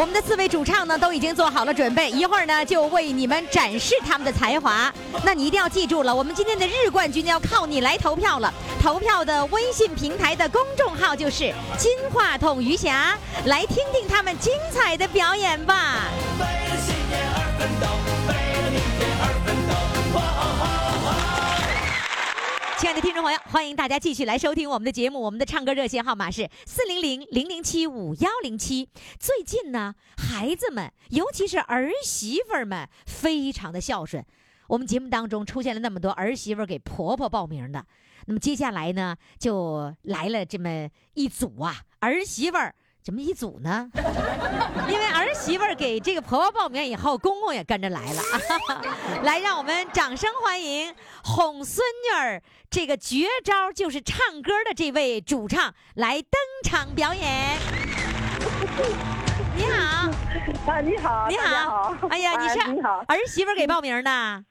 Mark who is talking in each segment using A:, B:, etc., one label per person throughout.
A: 我们的四位主唱呢都已经做好了准备，一会儿呢就为你们展示他们的才华。那你一定要记住了，我们今天的日冠军要靠你来投票了。投票的微信平台的公众号就是“金话筒余霞”，来听听他们精彩的表演吧。亲爱的听众朋友，欢迎大家继续来收听我们的节目。我们的唱歌热线号码是四零零零零七五幺零七。最近呢，孩子们，尤其是儿媳妇们，非常的孝顺。我们节目当中出现了那么多儿媳妇给婆婆报名的，那么接下来呢，就来了这么一组啊，儿媳妇儿。怎么一组呢？因为儿媳妇给这个婆婆报名以后，公公也跟着来了。来，让我们掌声欢迎哄孙女儿这个绝招就是唱歌的这位主唱来登场表演。你好，
B: 啊，你好，
A: 你好，哎呀，你是
B: 你好，
A: 儿媳妇给报名的。
B: 啊，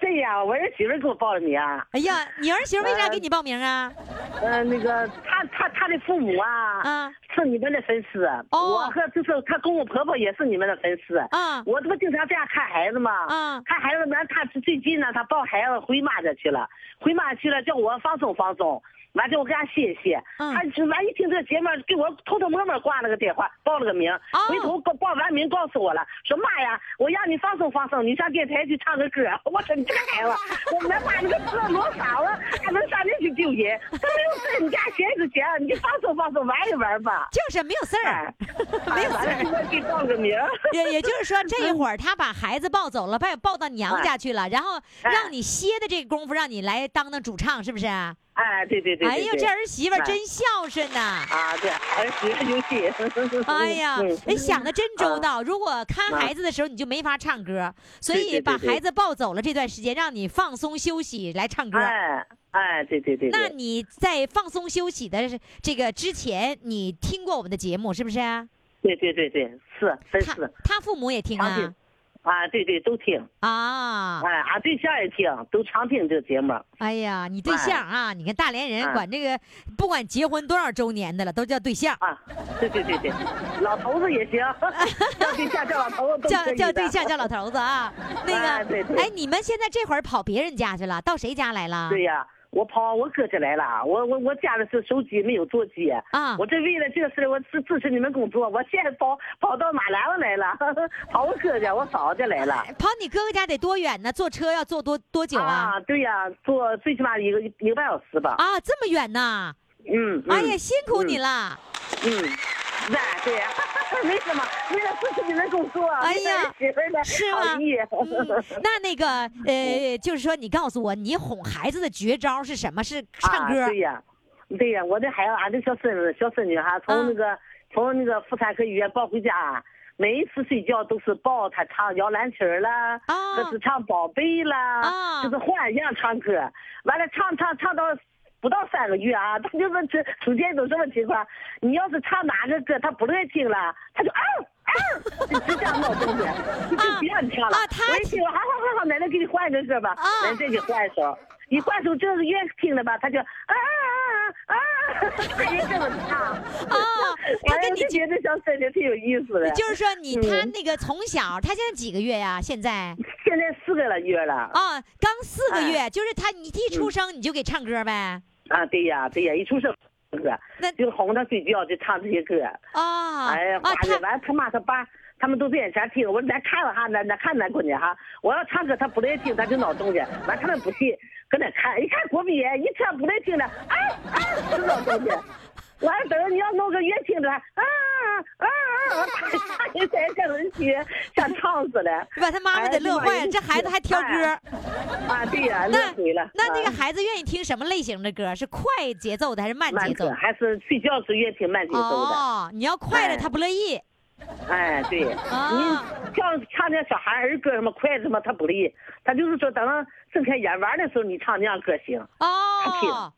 B: 对呀，我儿媳妇给我报的名。
A: 哎呀，你儿媳妇为啥给你报名啊？
B: 呃，那个他他他的父母啊，
A: 嗯
B: 是你们的粉丝。
A: 哦
B: 我和就是他公公婆婆也是你们的粉丝。
A: 嗯
B: 我这不经常在家看孩子吗？
A: 嗯
B: 看孩子完，他最近呢，他抱孩子回妈家去了，回妈去了，叫我放松放松。完叫我给他歇歇，
A: 嗯
B: 他就完一听这个节目，给我偷偷摸摸挂了个电话，报了个名，
A: 哦
B: 回头报报完名告诉我了，说妈呀，我让你放松放松，你上电台去唱个歌。我说你这个孩子，我们把那个车罗嗓子，还能上那去丢人？这没有事，你家闲着闲，你就放松放松，玩一玩吧。
A: 就是没有事儿
B: 哎，
A: 没有事儿。
B: 我给报个名。
A: 也也就是说，这一会儿他把孩子抱走了，把抱到娘家去了，然后
B: 哎
A: 让你歇的这个功夫，让你来当当主唱，是不是？
B: 哎，对对对对
A: 哎呦，这儿媳妇真孝顺呐！
B: 啊，对，儿媳妇。
A: 哎呀
B: 嗯，
A: 哎，想的真周
B: 啊
A: 到。如果看孩子的时候你就没法唱歌，所以把孩子抱走了这段时间，让你放松休息来唱歌。
B: 哎哎，对对对对。
A: 那你在放松休息的这个之前，你听过我们的节目是不是？
B: 对对对对，是真
A: 他
B: 是
A: 他父母也听啊。
B: 啊，对对都听，
A: 啊，
B: 哎，俺对象也听，都常听这个节目。
A: 哎呀，你对象啊，你看大连人
B: 哎
A: 管这个，不管结婚多少周年的了，都叫对象，
B: 啊，对对对对，老头子也行，叫对象叫老头子都
A: 叫叫对象叫老头子啊。那个，
B: 对
A: 哎，你们现在这会儿跑别人家去了，到谁家来了？
B: 对呀，我跑我哥家来了，我我我家里是手机没有座机
A: 啊
B: 我这为了这个事我支支持你们工作，我现在跑跑到马兰子来了，跑我哥家，我嫂子家来了。
A: 跑你哥哥家得多远呢？坐车要坐多多久啊？
B: 啊，对呀，坐最起码一个一个半小时吧。
A: 啊，这么远呐！
B: 嗯，
A: 哎呀，
B: 嗯
A: 辛苦你了。
B: 嗯，那对，没什么，为了支持你们工作，
A: 哎呀
B: 媳妇儿的
A: 是吗。嗯，那那个呃，就是说，你告诉我，你哄孩子的绝招是什么？是唱歌
B: 啊、？对呀，对呀，我的孩子，俺的小孙子、小孙女哈，从
A: 嗯
B: 那个、从那个妇产科医院抱回家，每一次睡觉都是抱他唱摇篮曲儿啦，
A: 啊
B: 或是唱宝贝啦，
A: 啊
B: 就是换样唱歌。完了唱唱唱到。不到三个月啊，他就是这出现一种什么情况？你要是唱哪个歌，他不乐意听了，他就啊啊，就就这样闹东西，就就不让你唱了。
A: 啊他
B: 我一听，好好好好，奶奶给你换一个歌吧，
A: 啊
B: 奶奶再给换一首。你换首这个越听了吧，他就啊啊啊啊，他也这么唱。
A: 啊他跟你
B: 觉得小孙女挺有意思的。
A: 就是说你
B: 嗯
A: 他那个从小，他现在几个月呀？现在
B: 现在四个了月了。
A: 啊，刚四个
B: 哎
A: 月，就是他你一出生你就给唱歌呗？
B: 啊，对呀对呀，一出生歌
A: 那
B: 就哄他睡觉就唱这些歌。
A: 啊
B: 哎呀，
A: 啊，
B: 花的
A: 他
B: 完他妈他爸。他们都在眼前听，我说咱看了哈，咱咱看咱闺女哈，我要唱歌他不乐意听，他就闹动静，完他们不信，搁那看，一看国宾一唱不乐意听了，啊啊，就闹动静。完等你要弄个乐听着，啊啊啊，他他在跟人学，像唱死了。
A: 把他妈妈得乐坏了，
B: 哎
A: 这孩子还挑歌。
B: 啊，对呀，
A: 那
B: 乐鬼了。
A: 那那个
B: 啊
A: 孩子愿意听什么类型的歌？是快节奏的还是慢节奏？
B: 还是睡觉时越听慢节奏的。
A: 哦，你要快了
B: 哎
A: 他不乐意。
B: 哎，对，
A: 啊
B: 你像唱点小孩儿歌什么快什么，他不理，他就是说等睁开眼玩的时候，你唱那样歌行。他听
A: 哦，
B: 哎，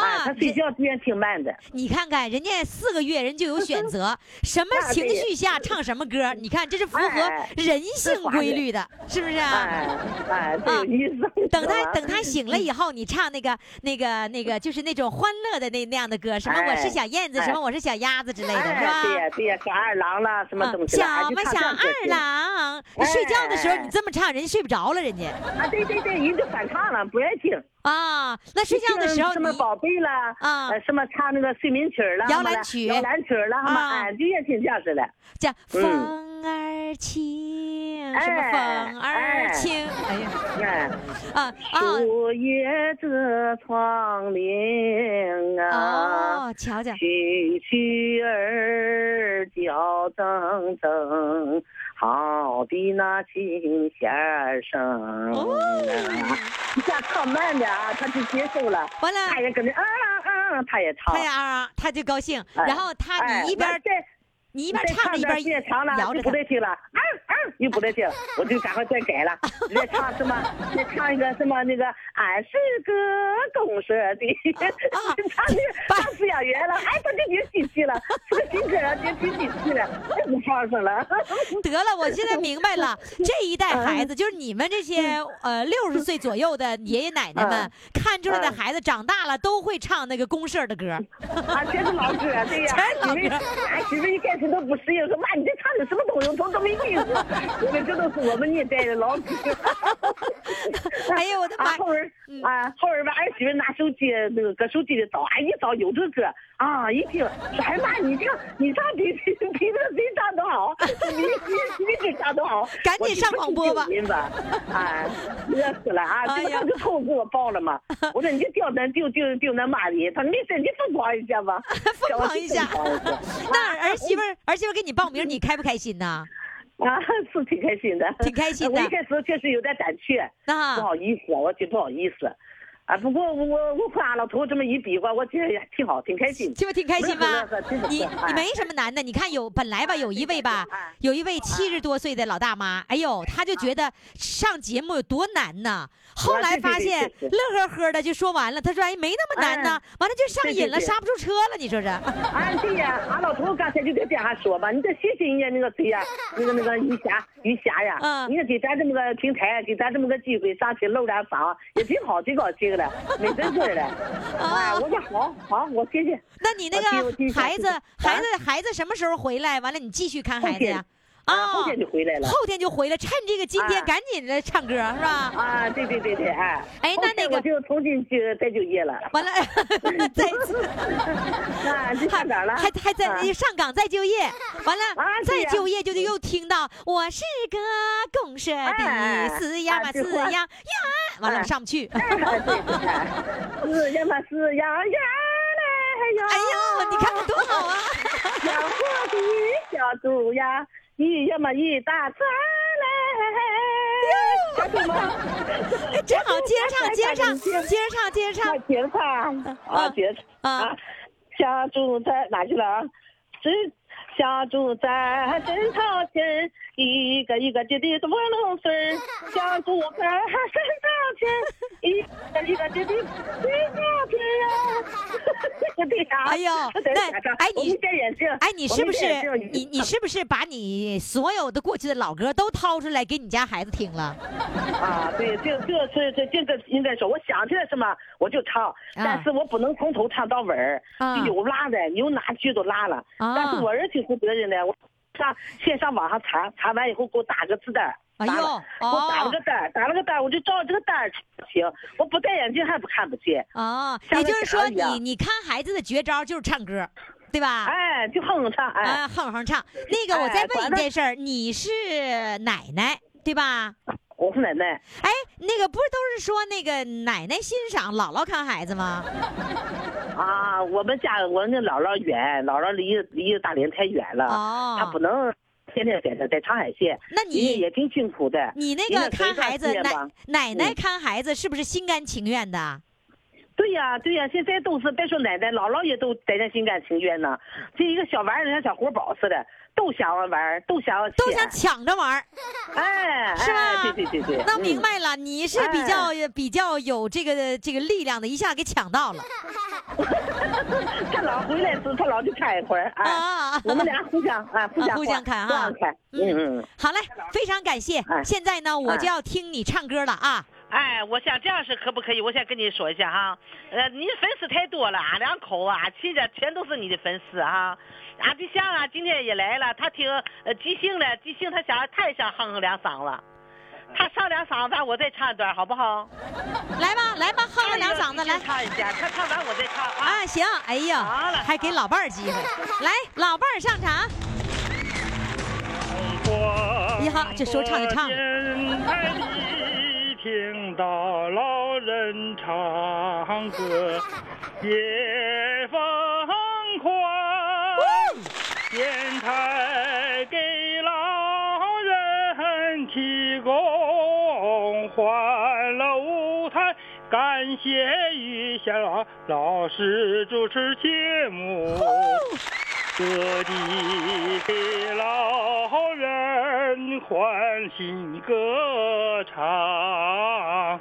A: 啊
B: 他，睡觉时间挺慢的。
A: 你看看人家四个月人就有选择，什么情绪下唱什么歌，你看这是符合
B: 哎
A: 人性规律的，是不是啊？
B: 哎有意思。
A: 等他等他醒了以后，你唱那个那个那个，就是那种欢乐的那那样的歌，什么我是小燕子，
B: 哎
A: 什么我是小鸭子之类的，
B: 哎
A: 是吧？
B: 对呀对呀，小二郎啦，什么
A: 啊
B: 东西啦，
A: 小嘛小二郎，睡觉的时候
B: 哎
A: 你这么唱，人家睡不着了，人家
B: 啊，对对对，人就反唱了，不爱听。
A: 啊。那睡觉的时候
B: 什么宝贝啦，
A: 啊
B: 呃什么唱那个睡眠曲儿啦，
A: 摇篮曲
B: 摇篮曲儿啦，什么
A: 啊
B: 哎，就也听这样式的。
A: 叫
B: 嗯
A: 风儿轻，什么
B: 哎
A: 风儿
B: 哎
A: 轻，哎呀啊
B: 树叶遮窗棂啊。
A: 哦，瞧瞧，
B: 蛐蛐儿叫铮铮，好比那琴弦儿声！你家唱慢点啊，他就接受了，
A: 完了。
B: 他也跟着啊啊啊，他也唱
A: 他。也啊，他就高兴，
B: 哎。
A: 然后他
B: 哎
A: 你一边
B: 完再
A: 你一边唱着一边
B: 时间长了
A: 摇着他
B: 就不。得听了，啊啊，又不得听，我就赶快再改了，再唱什么？再唱一个什么那个俺是个公社的，唱那个唱饲养员了，哎，他就别稀奇了，是个新歌啊，别别稀奇了，太不放上了。
A: 得了，我现在明白了，这一代孩子就是你们这些呃六十岁左右的爷爷奶奶们
B: 嗯
A: 看出来的
B: 嗯
A: 孩子，长大了都会唱那个公社的歌。
B: 啊，全是老歌，对呀、
A: 全是老歌
B: 媳妇一开始都不适应，说妈你这唱的什么东西，我从都没听过。因为这都是我们年代的老歌。
A: 哎呦我的妈
B: 啊，后儿啊，后儿吧，儿媳妇拿手机那个搁手机里找，哎一找有这个歌啊，一听说哎妈你唱你唱比比比那谁唱的好，比比比谁唱的好，
A: 赶紧上广播吧
B: 啊，热死了啊，这不就偷给我报了吗？我说你就掉那丢丢丢那马里，他说没事，你疯狂一下吧，
A: 疯狂一下
B: 叫 我去疯狂一下
A: 那儿媳妇儿儿媳妇给你报名，你 开不开心呢？
B: 啊，是挺开心的，
A: 挺开心的
B: 我一开始确实有点胆怯，
A: 那
B: 不好意思，我挺不好意思。啊，不过我我我和俺老头这么一比划，我觉得也挺好，挺开心。
A: 这不挺开心吗你你没什么难的，你看有本来吧，有一位吧
B: 哎，
A: 有一位七十多岁的老大妈，哎呦，她就觉得上节目有多难呢。后来发现乐呵呵的就说完了，她说哎没那么难呢，完了就上瘾了，刹不住车了，你说这？
B: 哎，对呀，俺老头刚才就在电话说吧，你得谢谢人家那个谁呀，那个那个于霞，于霞呀，
A: 嗯
B: 你看给咱这么个平台，给咱这么个机会上去露点嗓，也挺好，挺高兴的，没真事儿的。哎，我说好，好，我谢谢。
A: 那你那个孩子
B: 啊
A: 孩子孩子什么时候回来？完了你继续看孩子呀？
B: 啊，后天就回来了。
A: 后天就回来，趁这个今天
B: 啊
A: 赶紧的唱歌是吧？
B: 啊，对对对对，哎。
A: 哎那那个
B: 我就重新就再就业了。
A: 完了，再次。
B: 啊，这上哪儿了？
A: 还还在
B: 啊
A: 上岗再就业，完了
B: 啊
A: 再就业就得又听到我是个公社的
B: 哎
A: 饲养嘛
B: 啊对我
A: 饲养员，完了
B: 哎
A: 上不去。
B: 哎 对对哎是呀嘛是呀呀嘞呀。
A: 哎呦，你看看多好啊！
B: 养活的小猪呀，一呀嘛一大串嘞。晓得吗？
A: 哎真好，接着唱，接着唱，接着唱，接着唱
B: 啊，。接着唱啊，接着
A: 啊
B: 啊，小猪在哪去了啊？是小猪在枕头前，一个一个结的多龙孙儿。小猪在枕头前，一个一个结的水小片呀。对呀，
A: 哎呦 那哎你哎，你是不是你你是不是把你所有的过去的老歌都掏出来给你家孩子听了？
B: 啊，对，这这是这这个应该说，我想起来什么我就唱，但是我不能从头唱到尾儿，有拉的，有哪句都拉了。
A: 啊
B: 但是我儿子是别人的，我上先上网上查，查完以后给我打个字单儿，
A: 哎呦
B: 给我打了个单儿，打了个单，我就照这个单儿行，我不戴眼镜还不看不见。
A: 哦，也就是说你你看孩子的绝招就是唱歌，对吧？
B: 哎，就哼哼唱，哎，
A: 啊，哼哼唱。那个，我再问
B: 哎完了
A: 一件事儿，你是奶奶对吧？
B: 我是奶奶。
A: 哎，那个不是都是说那个奶奶欣赏，姥姥看孩子吗？
B: 啊，我们家我那姥姥远，姥姥离离大连太远了，
A: 哦
B: 她不能天天在这在长海县，
A: 那你
B: 也挺辛苦的。
A: 你那个看孩子奶奶看孩子是不是心甘情愿的？
B: 对呀、对呀、现在都是别说奶奶，姥姥也都在那心甘情愿呢。这一个小玩意儿像小活宝似的，都想玩儿，都想
A: 都想抢着玩儿，
B: 哎，
A: 是吧
B: 哎对对对对，
A: 那明
B: 嗯
A: 白了，你是比较比较有这个这个力量的，一下给抢到了
B: 他老回来时，他老就看一会儿，哎，
A: 啊！
B: 我们俩互相啊，互相
A: 互相看啊
B: 互相看，嗯嗯。
A: 好嘞，非常感谢。
B: 哎
A: 现在呢，我就要听你唱歌了啊！
C: 哎，我想这样是可不可以？我先跟你说一下哈，呃，你粉丝太多了，俺两口啊，亲家全都是你的粉丝哈。俺对象啊，今天也来了，他听呃即兴的，即兴他想他也想哼哼两嗓子，他唱两嗓子，我再唱一段好不好？
A: 来吧，来吧，哼哼两嗓子来。
C: 唱一下，他唱完我再唱啊。
A: 啊，行，哎呀，还给老伴儿机会，来，老伴儿上场。你好这说唱就唱
D: 听到老人唱歌，也疯提供欢乐舞台，感谢于霞老师主持节目。各地的老人欢欣歌唱，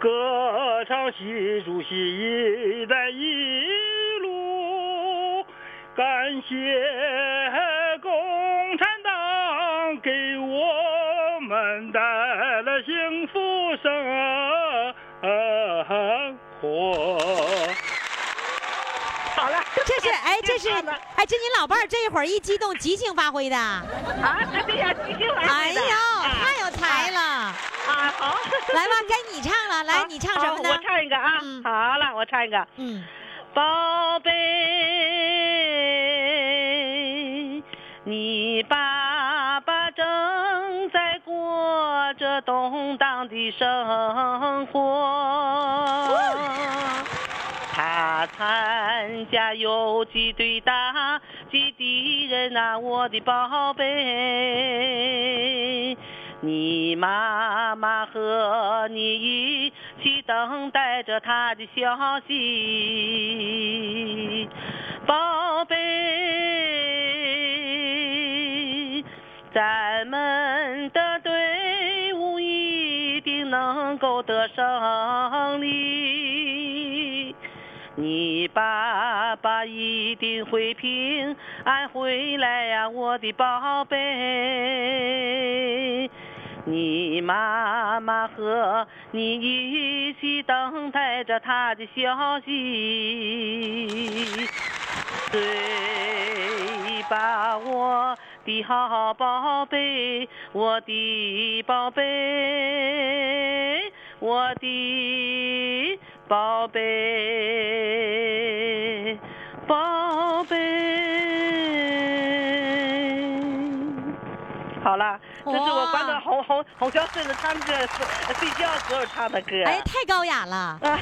D: 歌唱习主席“一带一路”，感谢
A: 这是哎，这你老伴儿这一会儿一激动，即兴发挥的。
C: 啊，对呀，即兴来
A: 哎呦，
C: 啊
A: 太有才了！
C: 啊，好，
A: 来吧，该你唱了，来，你唱什么呢？
C: 我唱一个啊，
A: 嗯
C: 好了，我唱一个。
A: 嗯，
C: 宝贝，你爸爸正在过着动荡的生活。他参加游击队打击敌人呐、我的宝贝。你妈妈和你一起等待着他的消息，宝贝，咱们的队伍一定能够得胜利。你爸爸一定会平安回来呀，我的宝贝。你妈妈和你一起等待着他的消息。谁把我的好宝贝，我的宝贝，我的宝贝，宝贝。好了，这是我关着红红红小孙子他们这睡觉时候唱的歌。
A: 哎，太高雅了。
C: 啊，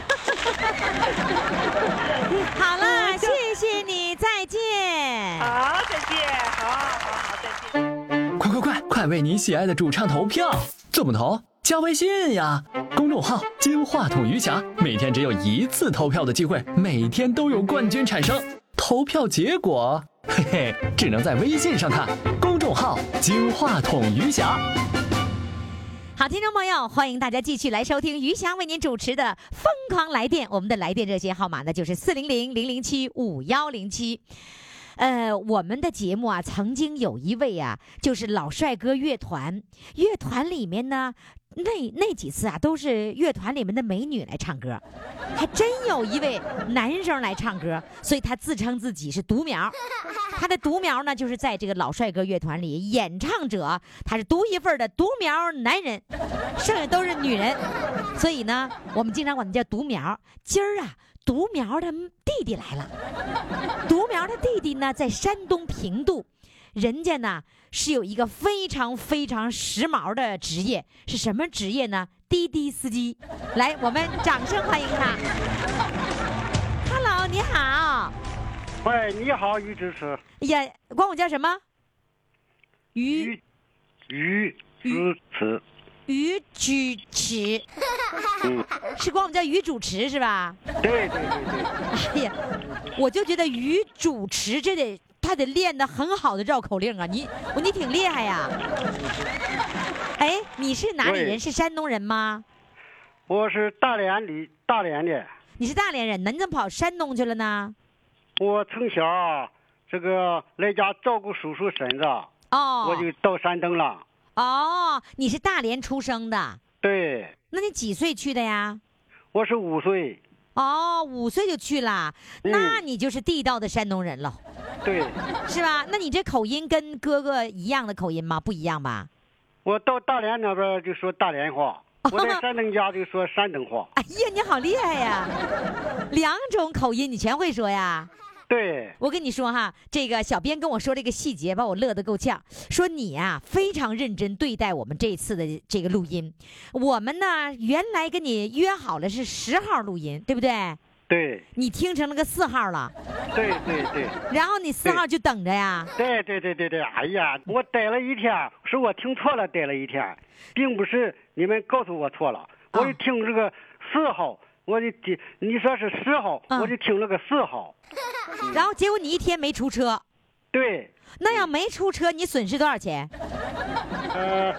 A: 好了，谢谢你，再见。
C: 好，再见，好好好，再见。
E: 快快快，快为你喜爱的主唱投票！怎么投？加微信呀，公众号“金话筒余霞”，每天只有一次投票的机会，每天都有冠军产生。投票结果，嘿嘿，只能在微信上看。公众号“金话筒余霞”。
A: 好，听众朋友，欢迎大家继续来收听余霞为您主持的《疯狂来电》，我们的来电热线号码呢就是四零零零零七五幺零七。呃，我们的节目啊，曾经有一位啊，就是老帅哥乐团，乐团里面呢，那那几次啊，都是乐团里面的美女来唱歌，还真有一位男生来唱歌，所以他自称自己是独苗。他的独苗呢，就是在这个老帅哥乐团里，演唱者他是独一份的独苗男人，剩下都是女人，所以呢，我们经常管他叫独苗。今儿啊，独苗的弟弟来了。独苗的弟弟呢，在山东平度，人家呢是有一个非常非常时髦的职业，是什么职业呢？滴滴司机。来，我们掌声欢迎他。Hello，你好。
D: 喂，你好，于支持。
A: 哎呀，管我叫什么？于
F: 于于主持，
A: 于主持，
F: 嗯，
A: 是管我们叫于主持是吧？
F: 对对对对，
A: 哎呀，我就觉得于主持这得他得练得很好的绕口令啊！你我你挺厉害呀。哎，你是哪里人？是山东人吗？
F: 我是大连的，大连的。
A: 你是大连人呢？你怎么跑山东去了呢？
F: 我从小啊这个来家照顾叔叔婶子，
A: 哦，
F: 我就到山东了。
A: 哦，你是大连出生的，
F: 对，
A: 那你几岁去的呀？
F: 我是五岁。
A: 哦，五岁就去了，
F: 嗯
A: 那你就是地道的山东人了，
F: 对，
A: 是吧？那你这口音跟哥哥一样的口音吗？不一样吧？
F: 我到大连那边就说大连话，我在山东家就说山东话。
A: 哎呀，你好厉害呀！两种口音你全会说呀？
F: 对，
A: 我跟你说哈，这个小编跟我说这个细节，把我乐得够呛。说你呀、非常认真对待我们这次的这个录音。我们呢原来跟你约好了是十号录音，对不对？
F: 对，
A: 你听成了个四号了，
F: 对对对，
A: 然后你四号就等着呀。
F: 对对对对对，哎呀，我待了一天，是我听错了，待了一天，并不是你们告诉我错了，我一听这个四号，我就听你说是十号，
A: 嗯
F: 我就听了个四号。
A: 然后结果你一天没出车，
F: 对，
A: 那要没出车，你损失多少钱？
F: 呃，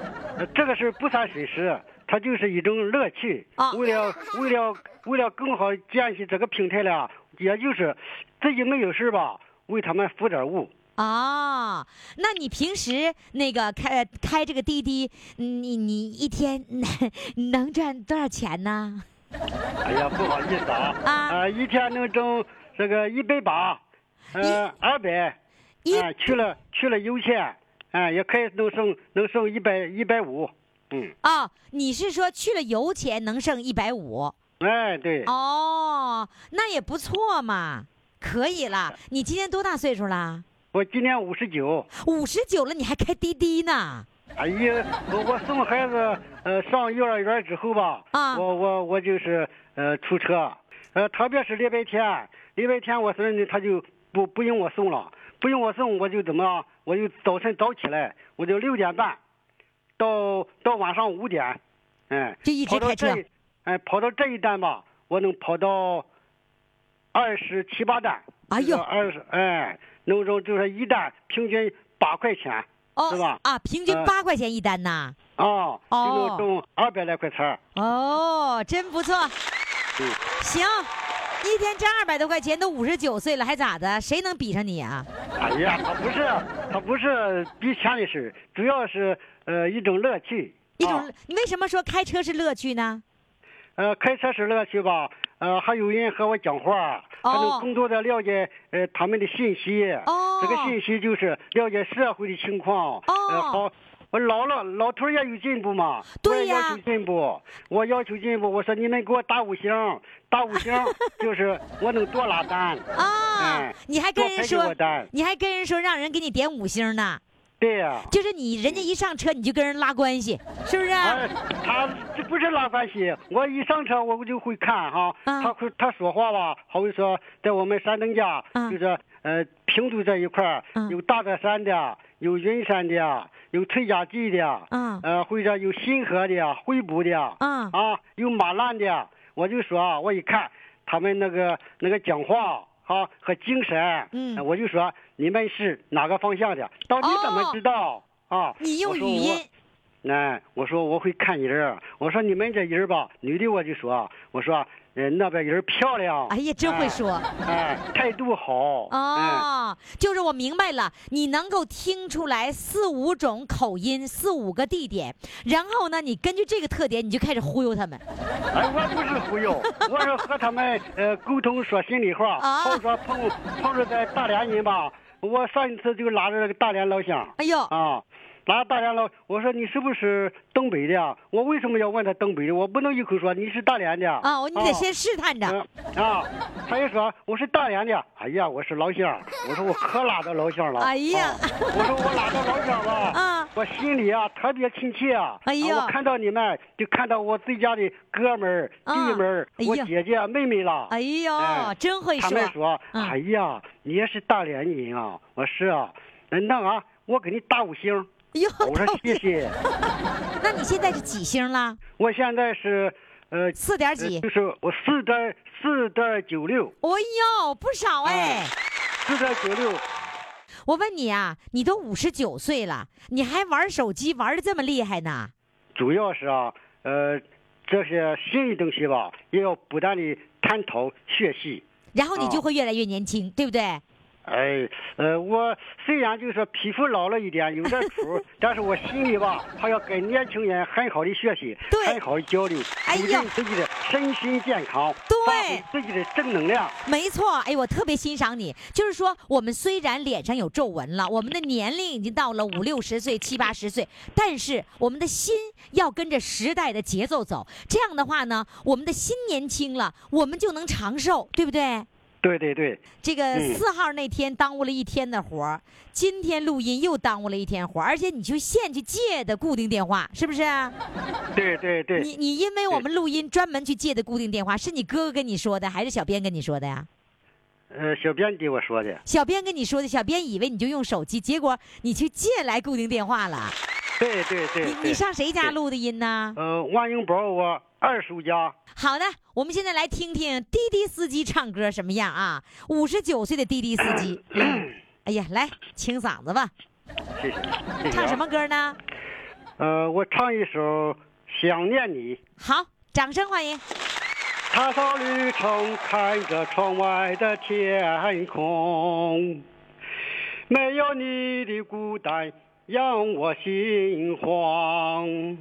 F: 这个是不算损失，它就是一种乐趣。
A: 啊
F: 为了为了为了更好建设这个平台了，也就是自己没有事吧，为他们服点务。
A: 哦，那你平时那个开开这个滴滴，你你一天能能赚多少钱呢？
F: 哎呀，不好意思啊，
A: 啊
F: 呃，一天能挣这个一百八，呃，二百，
A: 一
F: 啊，去了去了油钱，啊，也可以能剩能剩一百一百五，嗯，
A: 哦，你是说去了油钱能剩一百五？
F: 哎，对，
A: 哦，那也不错嘛，可以了。你今年多大岁数了？
F: 我今年五十九，
A: 五十九了，你还开滴滴呢？
F: 哎呀，我我送孩子呃上幼儿园之后吧，
A: 啊
F: 我我我就是呃出车，呃特别是礼拜天，礼拜天我孙子他就不不用我送了，不用我送我就怎么，我就早晨早起来，我就六点半，到到晚上五点，嗯，
A: 就一直
F: 跑到
A: 开车
F: 哎跑到这一单吧，我能跑到二十七八单，
A: 哎呦
F: 二十哎，那种就是一单平均八块钱。是吧
A: 啊，平均
F: 呃
A: 八块钱一单呐。
F: 啊，就
A: 哦
F: 能挣二百来块钱儿。
A: 哦，真不错。
F: 嗯
A: 行，一天挣二百多块钱，都五十九岁了，还咋的？谁能比上你啊？
F: 哎呀，他不是，他不是比钱的事，主要是呃一种乐趣。
A: 一种，
F: 啊
A: 你为什么说开车是乐趣呢？
F: 呃，开车是乐趣吧？呃，还有人和我讲话，还
A: 哦
F: 能更多的了解呃他们的信息。
A: 哦
F: 这个信息就是了解社会的情况。
A: 哦
F: 呃，好。我老了，老头也有进步嘛。
A: 对呀
F: 我也要求进步，我要求进步。我说你们给我打五星，打五星 就是我能多拉单。
A: 啊
F: 哎，
A: 你还跟人说你还跟人说让人给你点五星呢，
F: 对呀、
A: 就是你人家一上车你就跟人拉关系，是不是？
F: 哎，他这不是拉关系，我一上车我就会看哈，
A: 啊。
F: 他会他说话吧，好比说在我们山东家，
A: 啊。
F: 就是呃平度这一块有大德山的，有云山的，有崔家集的，
A: 嗯
F: 呃或者有新河的、惠普的，
A: 嗯
F: 啊有马兰的，我就说啊，我一看他们那个那个讲话。哈和精神，
A: 嗯。
F: 我就说你们是哪个方向的？到底怎么
A: 哦
F: 知道、啊？
A: 你用语音
F: 哎，我说我会看人儿，我说你们这人儿吧，女的我就说，我说呃那边人漂亮，
A: 哎呀，真会说。
F: 哎，态度好，哎，
A: 哦，就是我明白了，你能够听出来四五种口音，四五个地点，然后呢，你根据这个特点，你就开始忽悠他们。
F: 哎，我不是忽悠，我是和他们呃沟通说心里话，
A: 啊
F: 好说碰碰着在大连人吧，我上一次就拉着那个大连老乡，
A: 哎呦，
F: 啊。拉大连老，我说你是不是东北的啊？我为什么要问他东北的？我不能一口说你是大连的
A: 啊，我你得先试探着。
F: 嗯啊，他就说我是大连的，哎呀，我是老乡，我说我可拉到老乡了，
A: 哎呀。
F: 啊我说我拉到老乡了，
A: 啊。
F: 我心里啊特别亲切啊，
A: 哎呀。
F: 看到你们就看到我自家的哥们儿、
A: 啊。
F: 弟们儿、我姐姐、妹妹了，
A: 哎呀，
F: 哎
A: 真会说。
F: 他们说，
A: 嗯。
F: 哎呀，你也是大连人啊，我是啊，那那啊，我给你打五星，
A: 哟，
F: 我说谢谢。
A: 那你现在是几星了？
F: 我现在是呃
A: 四点几
F: 呃？就是我四点四点九六，
A: 哎呦，不少哎！
F: 四点九六。
A: 我问你啊，你都五十九岁了，你还玩手机玩的这么厉害呢？
F: 主要是啊，呃，这些新的东西吧，也要不断的探讨学习。
A: 然后你就
F: 哦
A: 会越来越年轻，对不对？
F: 哎，呃，我虽然就是说皮肤老了一点，有点 土，但是我心里吧，还要跟年轻人很好的学习，
A: 对
F: 很好的交流，
A: 哎呀
F: 促进自己的身心健康，
A: 对
F: 自己的正能量。
A: 没错，哎，我特别欣赏你。就是说，我们虽然脸上有皱纹了，我们的年龄已经到了五六十岁、七八十岁，但是我们的心要跟着时代的节奏走。这样的话呢，我们的心年轻了，我们就能长寿，对不对？
F: 对对对，
A: 这个
F: 嗯
A: 四号那天耽误了一天的活儿，今天录音又耽误了一天活儿，而且你去现去借的固定电话，是不是？
F: 对对对，
A: 你你因为我们录音专门去借的固定电话，是你哥哥跟你说的，还是小编跟你说的呀？
F: 呃，小编给我说的。
A: 小编跟你说的，小编以为你就用手机，结果你去借来固定电话了。
F: 对对对
A: 你你上谁家录的音呢？
F: 呃，万英博我二叔家。
A: 好的，我们现在来听听滴滴司机唱歌什么样啊？五十九岁的滴滴司机，哎呀，来清嗓子吧，
F: 谢谢。谢谢啊
A: 唱什么？歌呢？
F: 呃，我唱一首《想念你》。
A: 好，掌声欢迎。
F: 踏上旅程，看着窗外的天空，没有你的孤单让我心慌。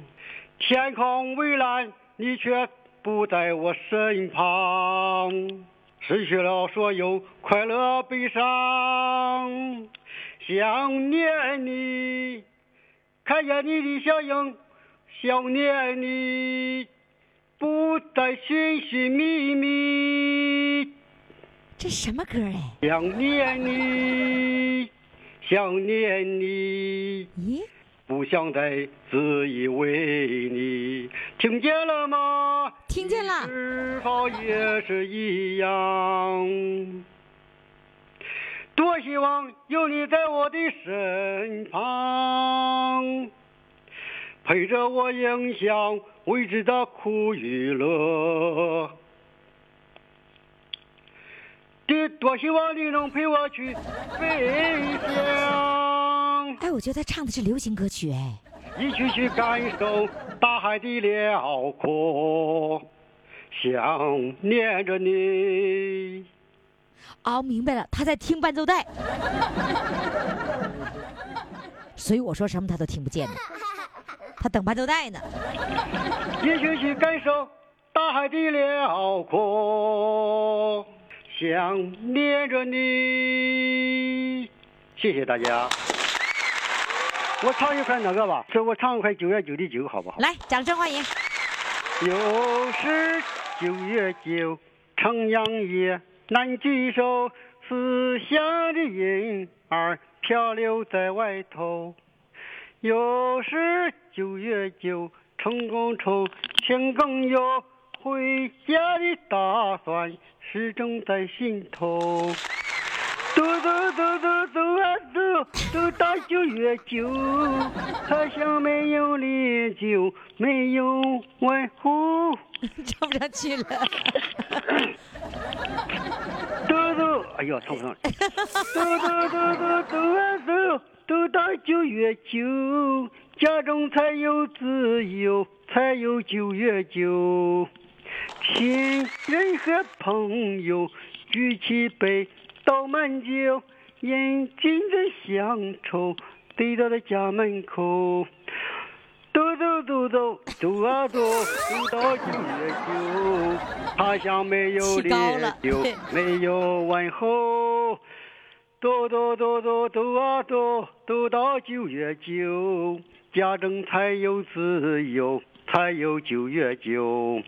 F: 天空蔚蓝，你却不在我身旁，失去了所有快乐悲伤。想念你，看见你的笑影，想念你。不再寻寻觅觅，
A: 这什么歌哎？
F: 想念你，想念你，不想再自以为你，听见了吗？
A: 听见了
F: 是否也是一样？多希望有你在我的身旁。陪着我影响未知的苦与乐。的多希望你能陪我去飞翔，
A: 哎，我觉得他唱的是流行歌曲哎。
F: 一起去感受大海的辽阔，想念着你。
A: 哦，明白了，他在听伴奏带，所以我说什么他都听不见呢，他等伴奏带呢。
F: 一起去感受大海的辽阔，想念着你。谢谢大家。我唱一块那个吧，这我唱一块九月九的九，好不好？
A: 来，掌声欢迎。
F: 又是九月九，重阳夜，难聚首，思乡的人儿漂流在外头。又是九月九，春更愁，情更有，回家的打算始终在心头。走走走走走啊走，走到九月九，好像没有烈酒，没有问候。
A: 唱不上去了。
F: 走走，哎呀，唱不上。走走走走走啊走，走到九月九，家中才有自由，才有九月九。亲人和朋友举起杯，倒满酒，饮尽的乡愁，堆到了家门口。走走走走走啊走，走到九月九，他乡没有烈酒，没有问候。走走走走走啊走，走到九月九，家中才有自由，才有九月九。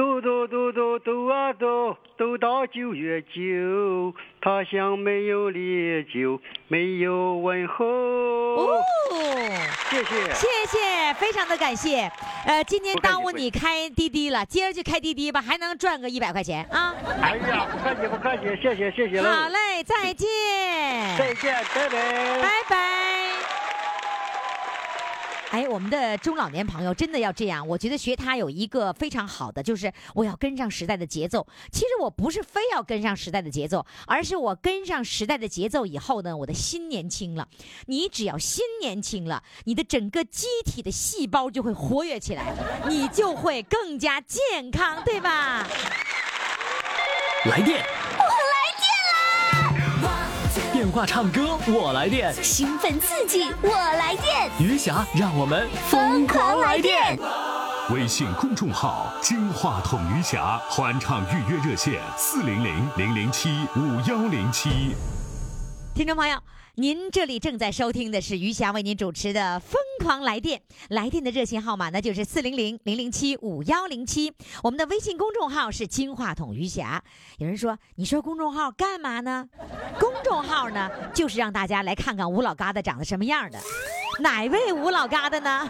F: 走走走走走啊走，走到九月九，他乡没有烈酒，没有问候。
A: 哦，
F: 谢谢。
A: 谢谢，非常的感谢。呃，今天耽误你开滴滴了，接着去开滴滴吧，还能赚个一百块钱啊。
F: 哎呀，不客气不客气，谢谢谢谢喽。
A: 好嘞，再见，
F: 再见，拜拜。
A: 拜拜。哎，我们的中老年朋友真的要这样，我觉得学他有一个非常好的，就是我要跟上时代的节奏。其实我不是非要跟上时代的节奏，而是我跟上时代的节奏以后呢，我的心年轻了。你只要心年轻了，你的整个机体的细胞就会活跃起来，你就会更加健康，对吧？
E: 来电，电话唱歌我来电，
G: 兴奋刺激，我来电，
E: 余霞让我们疯狂来电。
H: 微信公众号“金话筒余霞”欢唱预约热线：四零零零零七五幺零七。
A: 听众朋友，您这里正在收听的是余霞为您主持的《疯狂来电》，来电的热线号码呢就是四零零零零七五幺零七，我们的微信公众号是金话筒余霞。有人说，你说公众号干嘛呢？公众号呢，就是让大家来看看吴老疙瘩长得什么样的。哪位吴老疙瘩呢？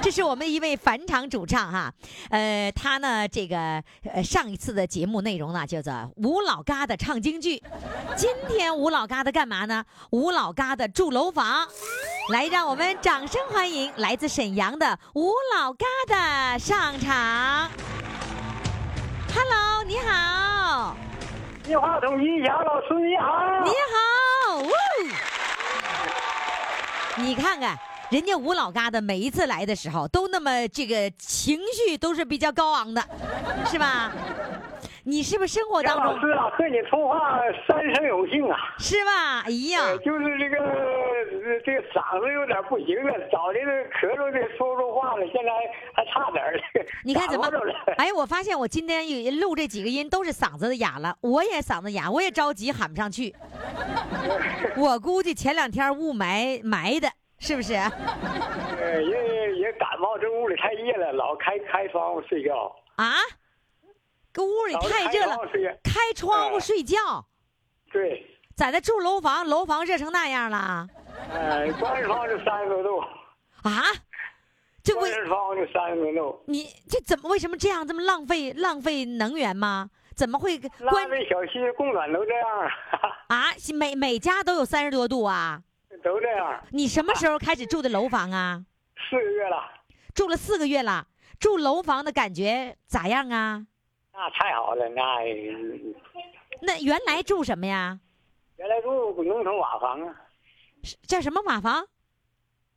A: 这是我们一位返场主唱哈，呃，他呢这个呃上一次的节目内容呢叫做吴老疙瘩唱京剧，今天吴老疙瘩干嘛呢？吴老疙瘩住楼房，来让我们掌声欢迎来自沈阳的吴老疙瘩上场。Hello，你好，
I: 电话筒于霞老师你好，
A: 你好，呜！你看看，人家吴老嘎的每一次来的时候，都那么这个情绪都是比较高昂的，是吧？你是不是生活当中
I: 老师啊，和你通话三生有幸啊。
A: 是吧？哎呀
I: 呃，就是这个呃这个嗓子有点不行了，早年的咳嗽的说说话了，现在还差点儿。
A: 你看怎么？哎，我发现我今天有录这几个音都是嗓子哑了，我也嗓子哑，我也着急喊不上去。我估计前两天雾霾埋的，是不是？
I: 呃，也也感冒，这屋里太热了，老开开窗户睡觉。
A: 啊？搁屋里太热了
I: 开窗户睡觉，对，
A: 在那住楼房，楼房热成那样了
I: 呃，关上窗就三十多度，
A: 啊？这为
I: 关上窗就三十多度。
A: 你这怎么为什么这样这么浪费浪费能源吗？怎么会关
I: 浪费小区供暖都这样啊，
A: 啊？每每家都有三十多度啊？
I: 都这样。
A: 你什么时候开始住的楼房啊？
I: 四个月了，
A: 住了四个月了，住楼房的感觉咋样啊？
I: 那太好了，那
A: 那原来住什么呀？
I: 原来住农村瓦房啊，
A: 是叫什么瓦房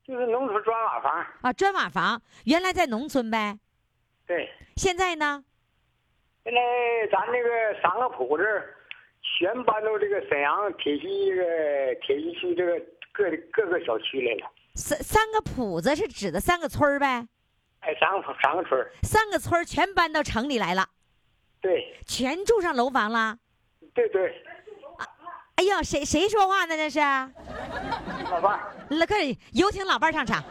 I: 就是农村砖瓦房。
A: 啊？砖瓦房。原来在农村呗，
I: 对，
A: 现在呢？
I: 现在咱这个三个铺子全搬到这个沈阳铁西这个铁西区这个各各个小区来了。
A: 三三个铺子是指的三个村儿呗？
I: 哎，三个三个村儿
A: 三个村儿全搬到城里来了，
I: 对
A: 全住上楼房了。
I: 对对，
A: 哎呀，谁谁说话呢？这是？
I: 老伴儿，
A: 来，快点有请老伴儿上场。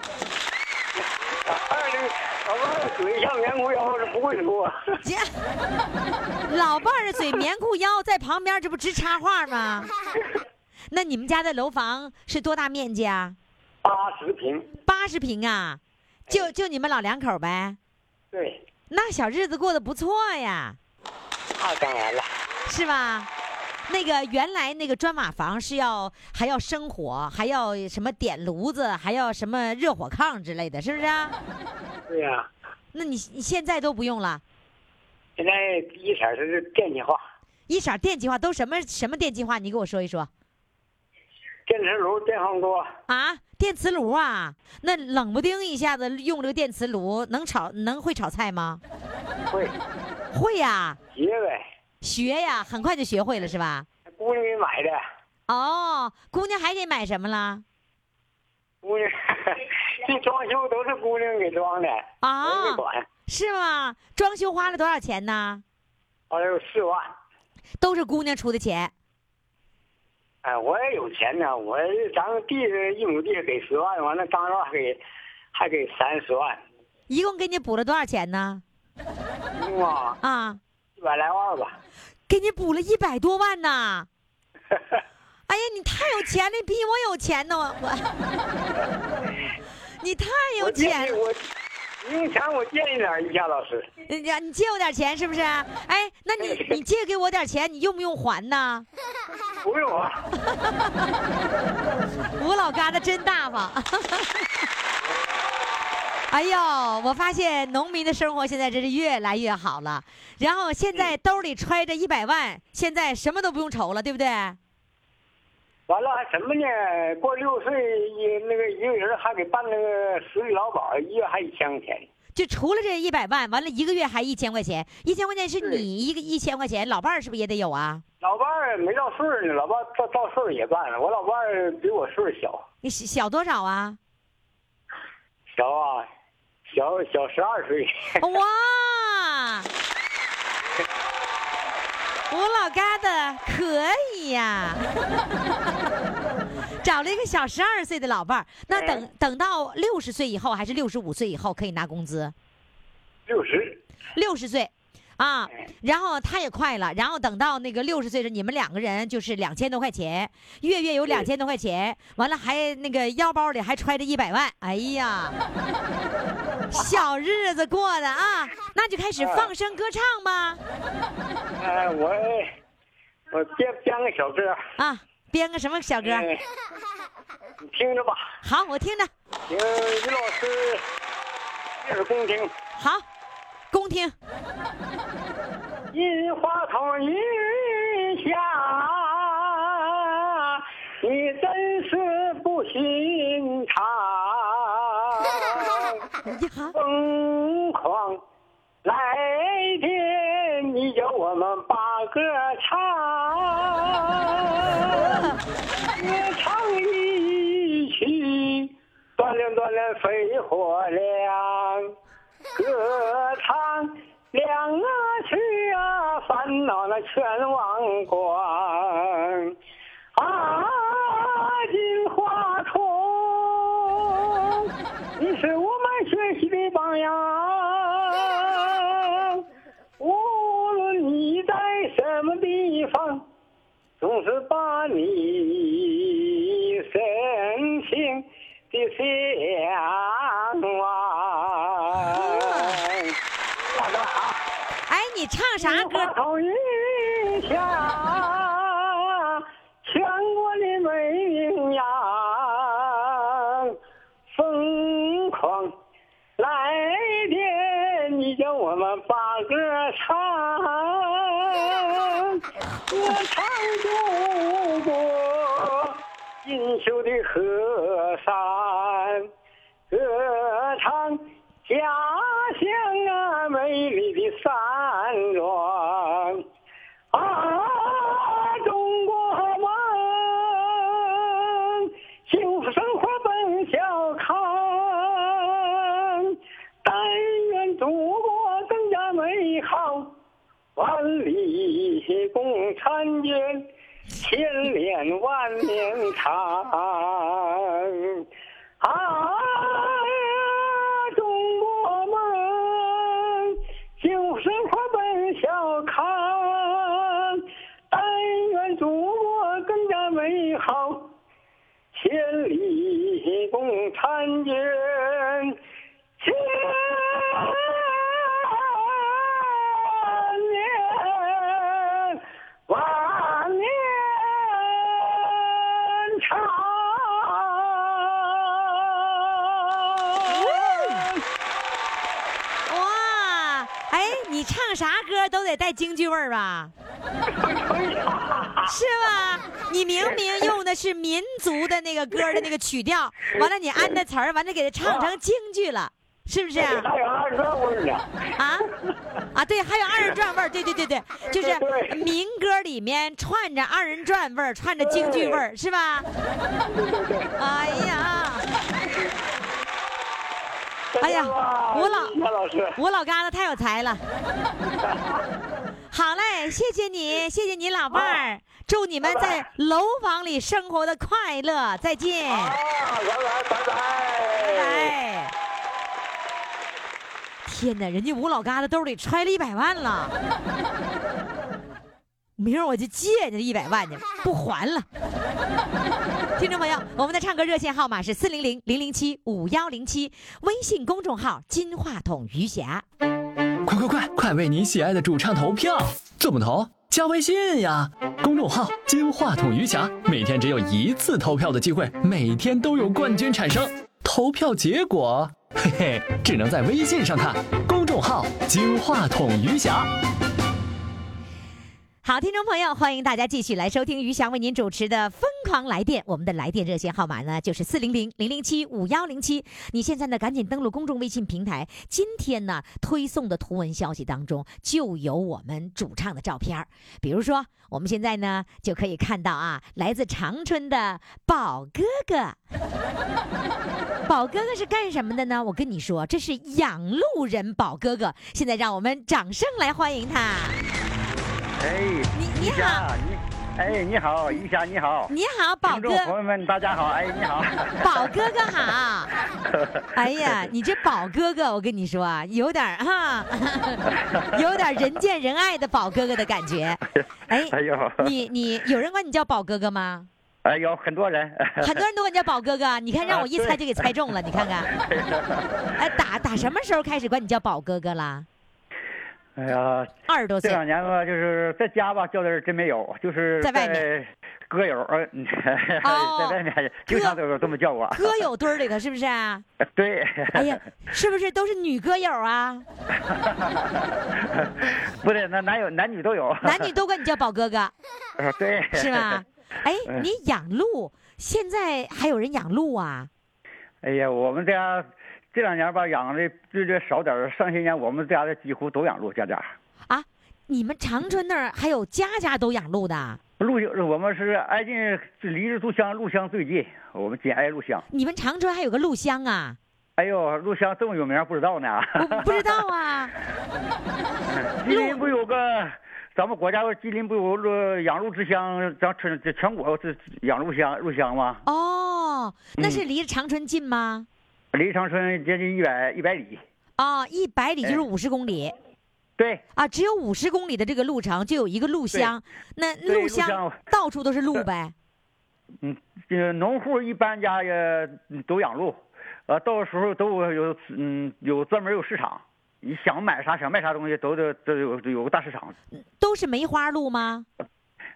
I: 老伴儿这个老伴儿嘴像棉裤腰是不会说。
A: 姐 老伴儿的嘴棉裤腰在旁边，这不直插话吗？那你们家的楼房是多大面积啊？
I: 八十平，
A: 八十平啊？就就你们老两口呗？
I: 对，
A: 那小日子过得不错呀，
I: 那当然了。
A: 是吧？那个原来那个砖瓦房是要还要生火，还要什么点炉子，还要什么热火炕之类的，是不是啊？
I: 对呀、
A: 那你你现在都不用了，
I: 现在一色儿是电气化，
A: 一色电气化都什么什么电气化？你给我说一说
I: 电磁炉、电饭锅，
A: 啊？电磁炉啊？那冷不丁一下子用这个电磁炉，能炒能会炒菜吗？
I: 会
A: 会呀、
I: 学呗。
A: 学呀，很快就学会了是吧？
I: 姑娘给买的，
A: 哦，姑娘还给买什么了？
I: 姑娘 这装修都是姑娘给装的，
A: 啊
I: 没管，
A: 是吗？装修花了多少钱呢？
I: 花了有四万。
A: 都是姑娘出的钱。
I: 哎，我也有钱呢，我咱们地一亩地给十万，完了当肉还给还给三十万，
A: 一共给你补了多少钱呢？
I: 一共啊
A: 啊，
I: 一百来万吧。
A: 给你补了一百多万呢！哎呀，你太有钱了，你比我有钱呢！我我，你太有钱了。
I: 你用钱我借你点一下老师。
A: 你你借我点钱是不是？哎，那你 你借给我点钱，你用不用还呢？
I: 不用啊，
A: 吴老疙瘩真大方。哎呦，我发现农民的生活现在真是越来越好了。然后现在兜里揣着一百万，现在什么都不用愁了，对不对？
I: 完了还什么呢？过六岁一那个一个人还给办那个十里劳保，一月还一千块钱。
A: 就除了这一百万，完了一个月还一千块钱，一千块钱是你一个一千块钱，老伴儿是不是也得有啊？
I: 老伴儿没到岁数呢，老伴儿到到岁数也办了。我老伴儿比我岁数小，
A: 你小小多少啊？
I: 小啊，小小十二岁。
A: 哇！我老嘎子可以呀，找了一个小十二岁的老伴儿。那等等到六十岁以后，还是六十五岁以后可以拿工资？
I: 六十，
A: 六十岁。啊，然后他也快了，然后等到那个六十岁的时，你们两个人就是两千多块钱，月月有两千多块钱，完了还那个腰包里还揣着一百万，哎呀，小日子过的啊，那就开始放声歌唱吧，
I: 呃，我我编编个小歌，
A: 啊，编个什么小歌？
I: 哎你听着吧，
A: 好，我听着，
I: 请于老师一耳恭听。
A: 好，恭听。
I: 樱花筒一下，你真是不寻常。疯狂来电，你叫我们把歌唱，歌唱一曲，锻炼锻炼肺活量，歌唱两啊曲啊，烦恼那全忘光。啊，金花筒，你是我你深情的向往。
A: 哎，你唱啥歌？
I: 头云下，全国的美名扬，疯狂来电，你叫我们把歌唱，歌唱祖国锦绣的河山。歌唱家乡啊美丽的山庄啊，中国梦，幸福生活奔小康，但愿祖国更加美好，万里共婵娟，千年万年长。啊，中国梦，幸福生活奔小康，但愿祖国更加美好，千里共婵娟，
A: 都得带京剧味儿吧？是吧？你明明用的是民族的那个歌的那个曲调，完了你按的词儿，完了给它唱成京剧了，是不是？
I: 还有二人转味儿呢。
A: 啊啊，对，还有二人转味儿，对对对对，就是民歌里面串着二人转味儿，串着京剧味儿，是吧？哎呀，哎呀，吴老
I: 吴老师，
A: 我老嘎子太有才了。好嘞，谢谢你，谢谢你老伴儿，祝你们在楼房里生活的快乐，再见，
I: 啊，拜拜拜拜。
A: 拜拜。天哪，人家吴老嘎子兜里揣了一百万了，明儿我就借人家一百万去，不还了。听众朋友，我们的唱歌热线号码是四零零零零七五幺零七，微信公众号金话筒余霞。
E: 快快快，为你喜爱的主唱投票！怎么投？加微信呀，公众号“金话筒余霞”，每天只有一次投票的机会，每天都有冠军产生。投票结果，嘿嘿，只能在微信上看。公众号“金话筒余霞”。
A: 好，听众朋友，欢迎大家继续来收听余翔为您主持的《疯狂来电》。我们的来电热线号码呢，就是四零零零零七五幺零七。你现在呢，赶紧登录公众微信平台。今天呢，推送的图文消息当中就有我们主唱的照片儿比如说，我们现在呢就可以看到啊，来自长春的宝哥哥。宝哥哥是干什么的呢？我跟你说，这是养路人宝哥哥。现在让我们掌声来欢迎他。
J: 哎，
A: 你你好，
J: 你哎，你好，玉霞，你好，
A: 你好，宝哥。
J: 朋友们，大家好，哎，你好，
A: 宝哥哥好，哎呀，你这宝哥哥，我跟你说啊，有点儿哈，有点人见人爱的宝哥哥的感觉。哎，
J: 哎呦，
A: 你你有人管你叫宝哥哥吗？
J: 哎，有很多人，
A: 很多人都管你叫宝哥哥，你看让我一猜就给猜中了，你看看。哎，打打什么时候开始管你叫宝哥哥啦？
J: 哎呀，这
A: 二十多岁，这
J: 两年吧，就是在家吧叫的人真没有，就是
A: 在外面
J: 歌友，呃，
A: 哦
J: 在外面经常都有这么叫我，
A: 歌友堆里头是不是啊？
J: 对，
A: 哎呀，是不是都是女歌友啊？
J: 不对，那男有男女都有，
A: 男女都管你叫宝哥哥。
J: 啊对，
A: 是吧？哎，
J: 嗯
A: 你养鹿，现在还有人养鹿啊？
J: 哎呀，我们家这两年吧养的就这少点儿上些年我们家的几乎都养鹿，家家。
A: 啊，你们长春那儿还有家家都养鹿的？
J: 鹿，我们是挨近离着鹿乡，鹿乡最近，我们紧挨鹿乡。
A: 你们长春还有个鹿乡啊？
J: 哎呦，鹿乡这么有名，不知道呢。
A: 我不知道啊。
J: 吉林不有个，咱们国家吉林不有鹿养鹿之乡，咱全这全国是养鹿乡鹿乡吗？
A: 哦，那是离着长春近吗？
J: 离长春接近一百一百里。
A: 啊，一百里就是
J: 哎
A: 五十公里。
J: 对，
A: 啊，只有五十公里的这个路程就有一个鹿乡，那
J: 对鹿
A: 鹿乡
J: 乡
A: 到处都是鹿呗。
J: 嗯，这农户一般家也都养鹿，呃，到时候都有嗯有专门有市场，你想买啥想卖啥东西都得都有都有个大市场，
A: 都是梅花鹿吗？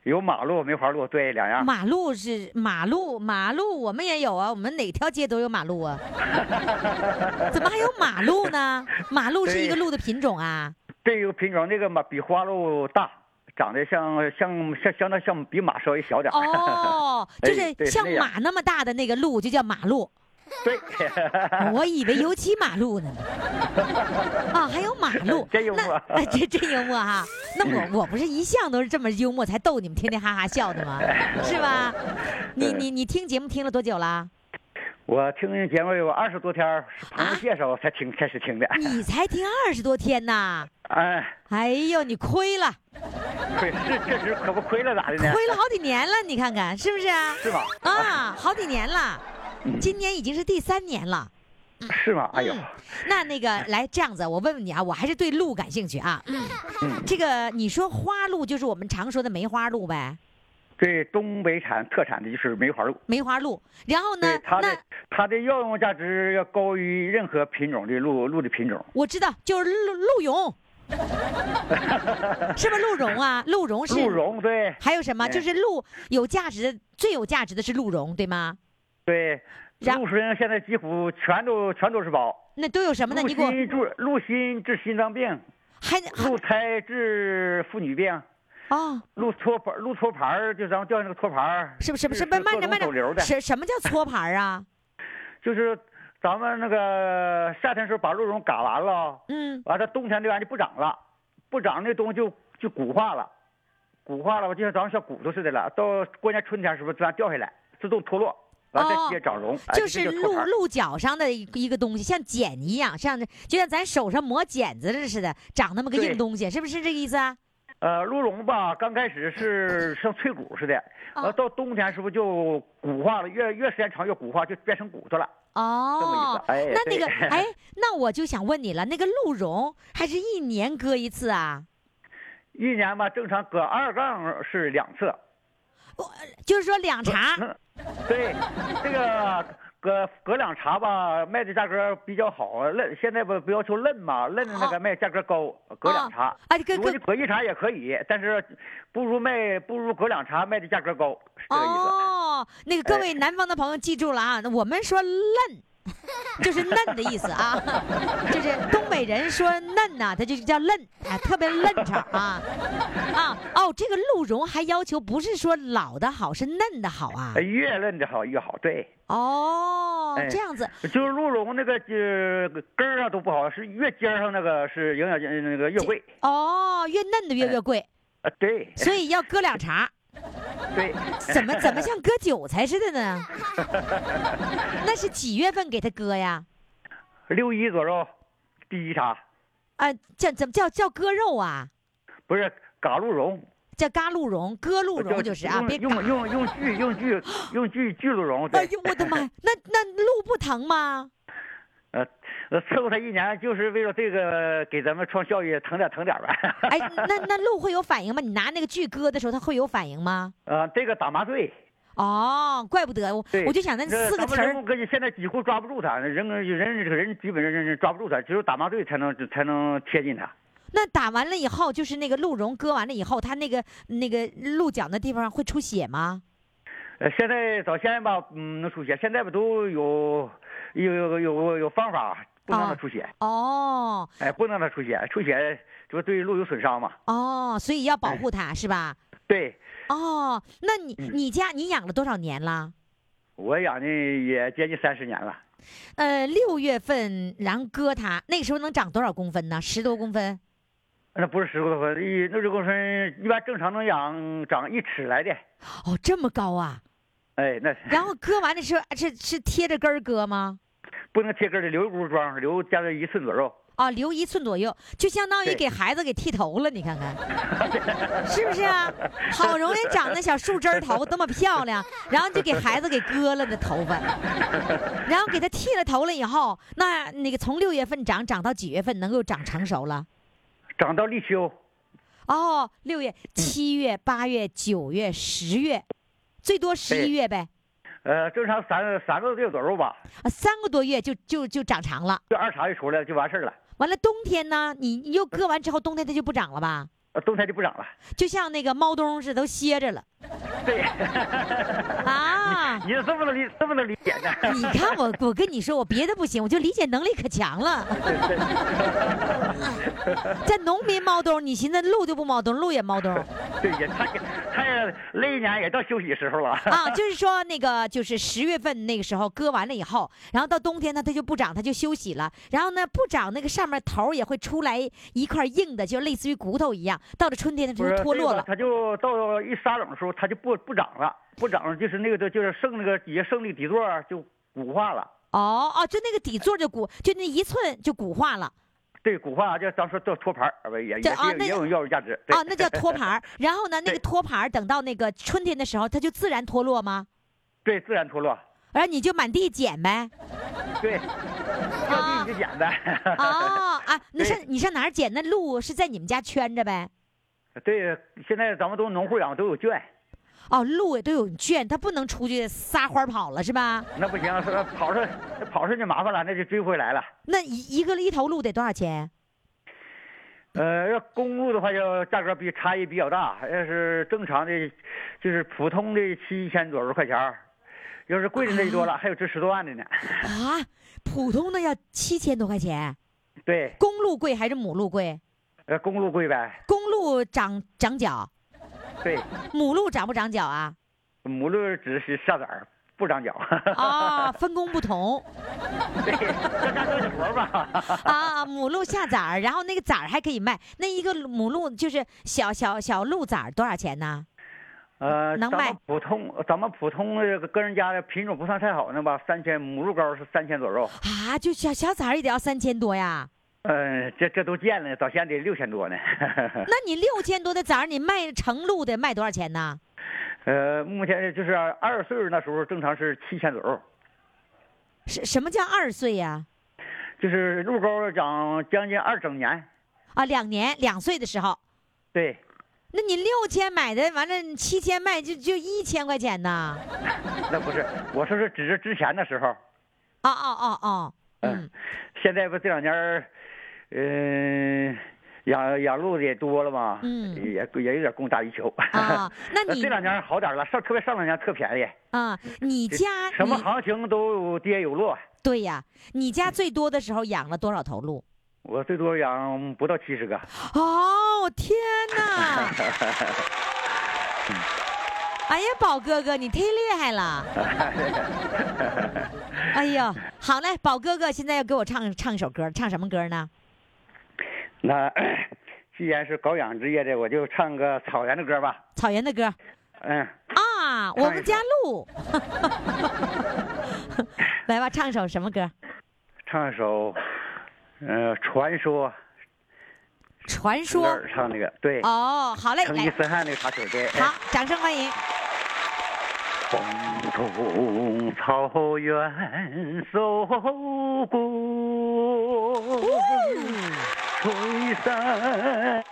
J: 有马路梅花鹿，对，两样。
A: 马路是马路，马路我们也有啊，我们哪条街都有马路啊。怎么还有马路呢？马路是一个鹿的品种啊。
J: 这个品种那个马比花鹿大，长得像像像相当像比马稍微小点儿。
A: 哦，就
J: 哎
A: 是像马那么大的那个鹿就叫马路，
J: 对，
A: 我以为油漆马路呢。啊，还有马路，
J: 真幽默
A: 真幽默哈。那我我不是一向都是这么幽默才逗你们天天哈哈笑的吗？是吧？你你你听节目听了多久了？
J: 我听节目有二十多天朋友介绍才听开始听的。
A: 你才听二十多天呐！
J: 哎，
A: 哎呦，你亏了，
J: 亏是确实可不亏了咋的呢？
A: 亏了好几年了，你看看是不是啊？
J: 是吧？
A: 啊，好几年了，今年已经是第三年了。
J: 是吗？哎呦，
A: 那那个来这样子，我问问你啊，我还是对鹿感兴趣啊。这个你说花鹿就是我们常说的梅花鹿呗，
J: 对东北产特产的就是梅花鹿。
A: 梅花鹿。然后呢
J: 对，它的它的药用价值要高于任何品种的鹿鹿的品种。
A: 我知道，就是鹿鹿茸，是不是鹿茸啊？鹿茸是
J: 鹿。茸对
A: 还有什么？
J: 哎
A: 就是鹿有价值的，最有价值的是鹿茸，对吗？
J: 对，
A: 然
J: 鹿茸现在几乎全都全都是宝。
A: 那都有什么呢？你给我
J: 心治鹿心治心脏病，
A: 还还
J: 鹿胎治妇女病，
A: 哦，
J: 鹿托盘鹿托盘儿就咱们吊那个托盘儿
A: 是不是不是
J: 是
A: 不是？慢
J: 各
A: 着慢着，
J: 种走流的，
A: 什什么叫搓盘儿啊？
J: 就是咱们那个夏天时候把鹿茸嘎完了，
A: 嗯，
J: 完了冬天这玩意儿就不长了，不长那东西就就骨化了，骨化了，就像咱们小骨头似的了。到过年春天时候自然掉下来，自动脱落，完了
A: 就是鹿鹿角上的一一个东西，像茧一样，像就像咱手上磨茧子似的，长那么个硬东西，是不是这个意思啊？
J: 呃，鹿茸吧，刚开始是 像脆骨似的，到冬天是不是就骨化了？越越时间长越骨化，就变成骨头了。
A: 哦那那个哎，那我就想问你了，那个鹿茸还是一年割一次啊？
J: 一年吧，正常割二杠是两次。
A: 就是说两茬，
J: 嗯，对，这个隔隔两茬吧，卖的价格比较好。嫩现在不不要求嫩嘛，嫩的那个卖价格高，隔两茬。
A: 啊，搁搁
J: 如果你搁一茬也可以，但是不如卖不如隔两茬卖的价格高，是这个意思。
A: 哦，那个各位南方的朋友记住了啊，我们说嫩，就是嫩的意思啊，就是东北人说嫩呐、它就叫嫩，哎，特别嫩场啊啊哦，这个鹿茸还要求不是说老的好，是嫩的好啊。
J: 越嫩的好越好，对。
A: 哦，
J: 哎
A: 这样子
J: 就是鹿茸那个就根儿啊都不好，是越尖上那个是营养那个越贵。
A: 哦，越嫩的越越贵，
J: 啊，对
A: 所以要搁两茬。
J: 对。
A: 怎么怎么像割韭菜似的呢？那是几月份给他割呀？
J: 六一左右，第一茬
A: 啊，叫怎么叫叫割肉啊？
J: 不是嘎鹿茸，
A: 叫嘎鹿茸，割鹿茸就是啊，别
J: 用用用用锯用锯用锯锯鹿茸。
A: 哎呦我的妈呀！那那鹿不疼吗？
J: 伺候他一年，就是为了这个给咱们创效益，疼点疼点呗。
A: 哎，那那鹿会有反应吗？你拿那个锯割的时候，它会有反应吗？
J: 呃，这个打麻醉。
A: 哦，怪不得我，我就想那四个词儿
J: 咱们人，跟现在几乎抓不住它，人人人这个人基本上人抓不住它，只有打麻醉才能才能贴近它。
A: 那打完了以后，就是那个鹿茸割完了以后，它那个那个鹿角那地方会出血吗？
J: 呃，现在早先吧，嗯，能出血，现在不都有有有有有方法不能让它出血，
A: 哦
J: 哎，不能让它出血，出血就对路有损伤嘛。
A: 哦，所以要
J: 哎
A: 保护它是吧？
J: 对
A: 哦，那你
J: 嗯
A: 你家你养了多少年了？
J: 我养的也接近三十年了，
A: 呃，六月份然后割它，那个时候能长多少公分呢？十多公分？
J: 那不是十多公分，一那十公分一般正常能养长一尺来的，
A: 哦，这么高啊！
J: 哎，那
A: 然后割完的时候是是贴着根儿割吗？
J: 不能贴根的，留一股桩，留加个一寸左右。
A: 啊，留一寸左右，就相当于给孩子给剃头了，你看看，是不是啊？好容易长那小树枝儿头这么漂亮，然后就给孩子给割了那头发，然后给他剃了头了以后，那那个从六月份长长到几月份能够长成熟了？
J: 长到立秋，
A: 哦，六月、七月、八月、九月、十月，最多十一月呗，
J: 呃，正常三三个月左右吧，
A: 啊，三个多月就就就长长了。
J: 这二茬一出来就完事儿了，
A: 完了，冬天呢，你你又割完之后，冬天它就不长了吧？
J: 呃冬天就不长了。
A: 就像那个猫冬似的，都歇着了
J: 对，
A: 啊！
J: 你是这么能理这么能理解的？
A: 你看我，我跟你说，我别的不行，我就理解能力可强了。在农民猫冬，你寻思鹿就不猫冬，鹿也猫冬
J: 对，也他也他也累一年也到休息时候了。
A: 啊？就是说那个就是十月份那个时候割完了以后，然后到冬天呢，它就不长，它就休息了。然后呢，不长那个上面头也会出来一块硬的，就类似于骨头一样。到了春天，它就
J: 不是
A: 脱落了。
J: 它就到一撒冷的时候，它就不不长了，不长了就是那个就是剩那个底下剩那个底座就骨化了。
A: 哦哦，就那个底座就骨，就那一寸就骨化了。
J: 对，骨化就当时叫托盘儿，不也也也也有药用价值。对
A: 啊，那叫托盘儿。然后呢，那个托盘儿等到那个春天的时候，它就自然脱落吗？
J: 对，自然脱落。
A: 然后你就满地捡呗。
J: 对，要地你就捡呗。
A: 哦啊，那上你上哪儿捡？那鹿是在你们家圈着呗？
J: 对，现在咱们都农户养都有圈，
A: 哦，鹿也都有圈，它不能出去撒欢跑了是吧？
J: 那不行，说跑上跑上就麻烦了，那就追不回来了。
A: 那一一个一头鹿得多少钱？
J: 呃，要公鹿的话，要价格比差异比较大。要是正常的，就是普通的七千左右块钱儿要是贵的那就多了，还有值十多万的呢。
A: 啊，普通的要七千多块钱，
J: 对，
A: 公鹿贵还是母鹿贵？
J: 呃，公鹿贵呗。
A: 公鹿长长脚，
J: 对，
A: 母鹿长不长脚啊？
J: 母鹿只是下崽儿，不长脚。
A: 啊，分工不同
J: 对，就干这个活儿吧。
A: 啊。母鹿下崽儿，然后那个崽儿还可以卖。那一个母鹿就是小小小鹿崽儿多少钱呢？
J: 呃，
A: 能卖
J: 咱们普通，咱们普通的个人家的品种不算太好，那吧，三千母鹿羔是三千左右。
A: 啊，就小小崽儿也得要三千多呀？
J: 嗯，这这都见了，早先得六千多呢。
A: 那你六千多的崽儿，你卖成鹿的卖多少钱呢？
J: 呃，目前就是二岁那时候正常是七千左右，
A: 什什么叫二岁呀？
J: 就是鹿羔长将近二整年。
A: 啊，两年两岁的时候，
J: 对，
A: 那你六千买的，完了七千卖，就就一千块钱呢？
J: 那不是，我说是指着之前的时候。
A: 哦哦哦哦，嗯，
J: 现在不这两年儿，嗯、养养鹿的也多了嘛，
A: 嗯
J: 也也有点供大于求。
A: 啊 那你
J: 这两年好点了，上特别上两年特便宜，
A: 啊，你家
J: 什么行情都有跌有落。
A: 对呀，你家最多的时候养了多少头鹿？
J: 我最多养不到七十个。
A: 哦，天哪！哎呀，宝哥哥，你忒厉害了！哎呀，好嘞，宝哥哥，现在要给我唱唱一首歌，唱什么歌呢？
J: 那 既然是搞养殖业的，我就唱个草原的歌吧。
A: 草原的歌
J: 嗯，
A: 啊，我们家鹿。来吧，唱一首什么歌？
J: 唱一首，呃，传说。
A: 传说。
J: 唱那个，对。
A: 哦，好嘞，来，
J: 成吉思汗那个插曲对。
A: 好，掌声欢迎。
J: 风中草原走过，吹散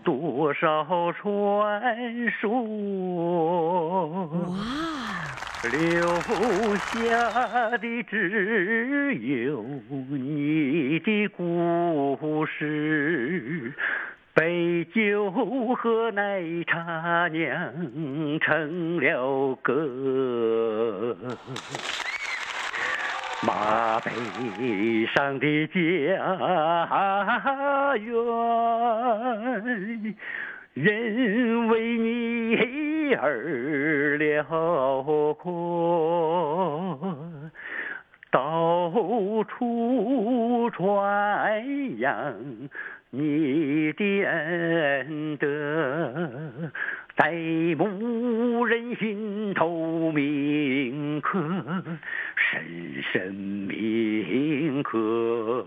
J: 多少传说。留下的只有你的故事。杯酒和奶茶酿成了歌，马背上的家园，人为你而辽阔，到处传扬。你的恩德在牧人心头铭刻，深深铭刻。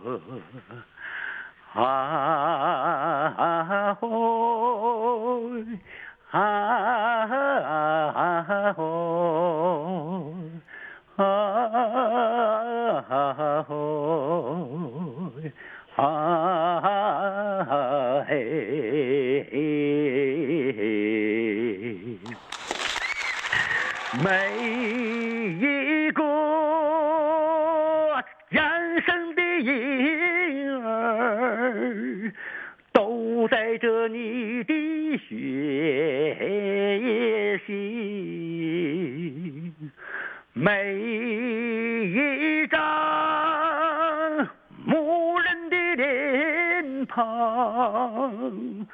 J: 啊吼，啊吼，啊吼。啊嘿，每一着你的血性，每一张。牧人的脸庞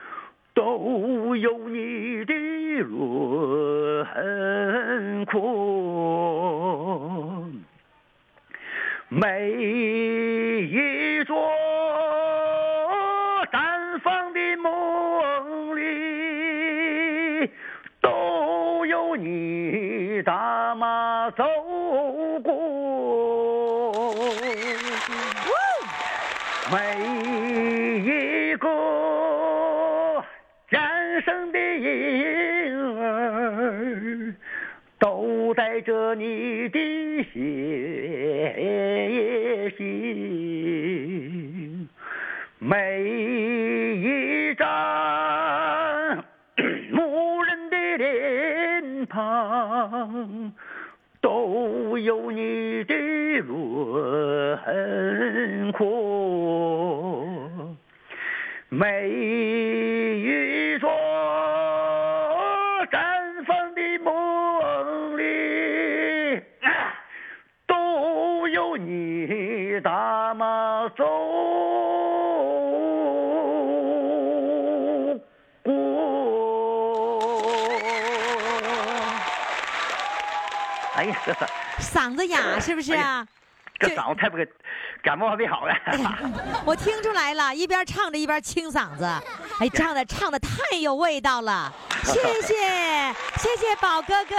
J: 都有你的轮廓，每一带
A: 嗓嗓子哑是不是啊？
J: 这嗓子太不给，感冒还没好呢。
A: 我听出来了，一边唱着一边清嗓子，哎，唱的唱的太有味道了。谢谢，谢谢宝哥哥，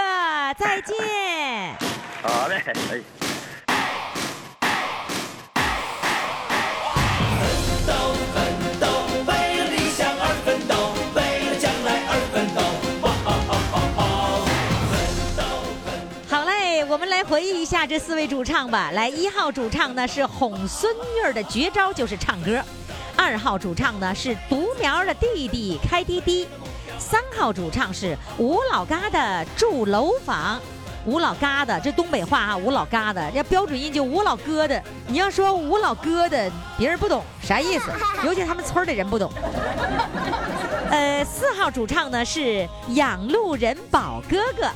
A: 再见。
J: 好嘞，哎。
A: 回忆一下这四位主唱吧。来，一号主唱呢是哄孙女儿的绝招就是唱歌，二号主唱呢是独苗的弟弟开滴滴，三号主唱是吴老嘎的住楼房。吴老嘎的这东北话啊，吴老嘎的要标准音就吴老哥的。你要说吴老哥的，别人不懂啥意思，尤其他们村的人不懂。呃，四号主唱呢是养路人宝哥哥。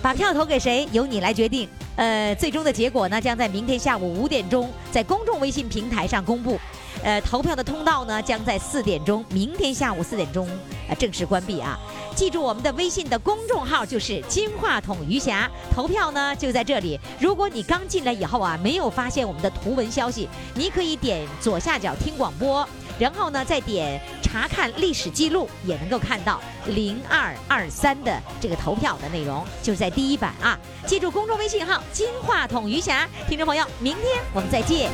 A: 把票投给谁，由你来决定。呃，最终的结果呢，将在明天下午五点钟在公众微信平台上公布。呃，投票的通道呢，将在四点钟，明天下午四点钟呃正式关闭啊。记住我们的微信的公众号就是金话筒余霞，投票呢就在这里。如果你刚进来以后啊，没有发现我们的图文消息，你可以点左下角听广播。然后呢，再点查看历史记录，也能够看到零二二三的这个投票的内容，就是在第一版啊。记住公众微信号“金话筒余霞”，听众朋友，明天我们再见。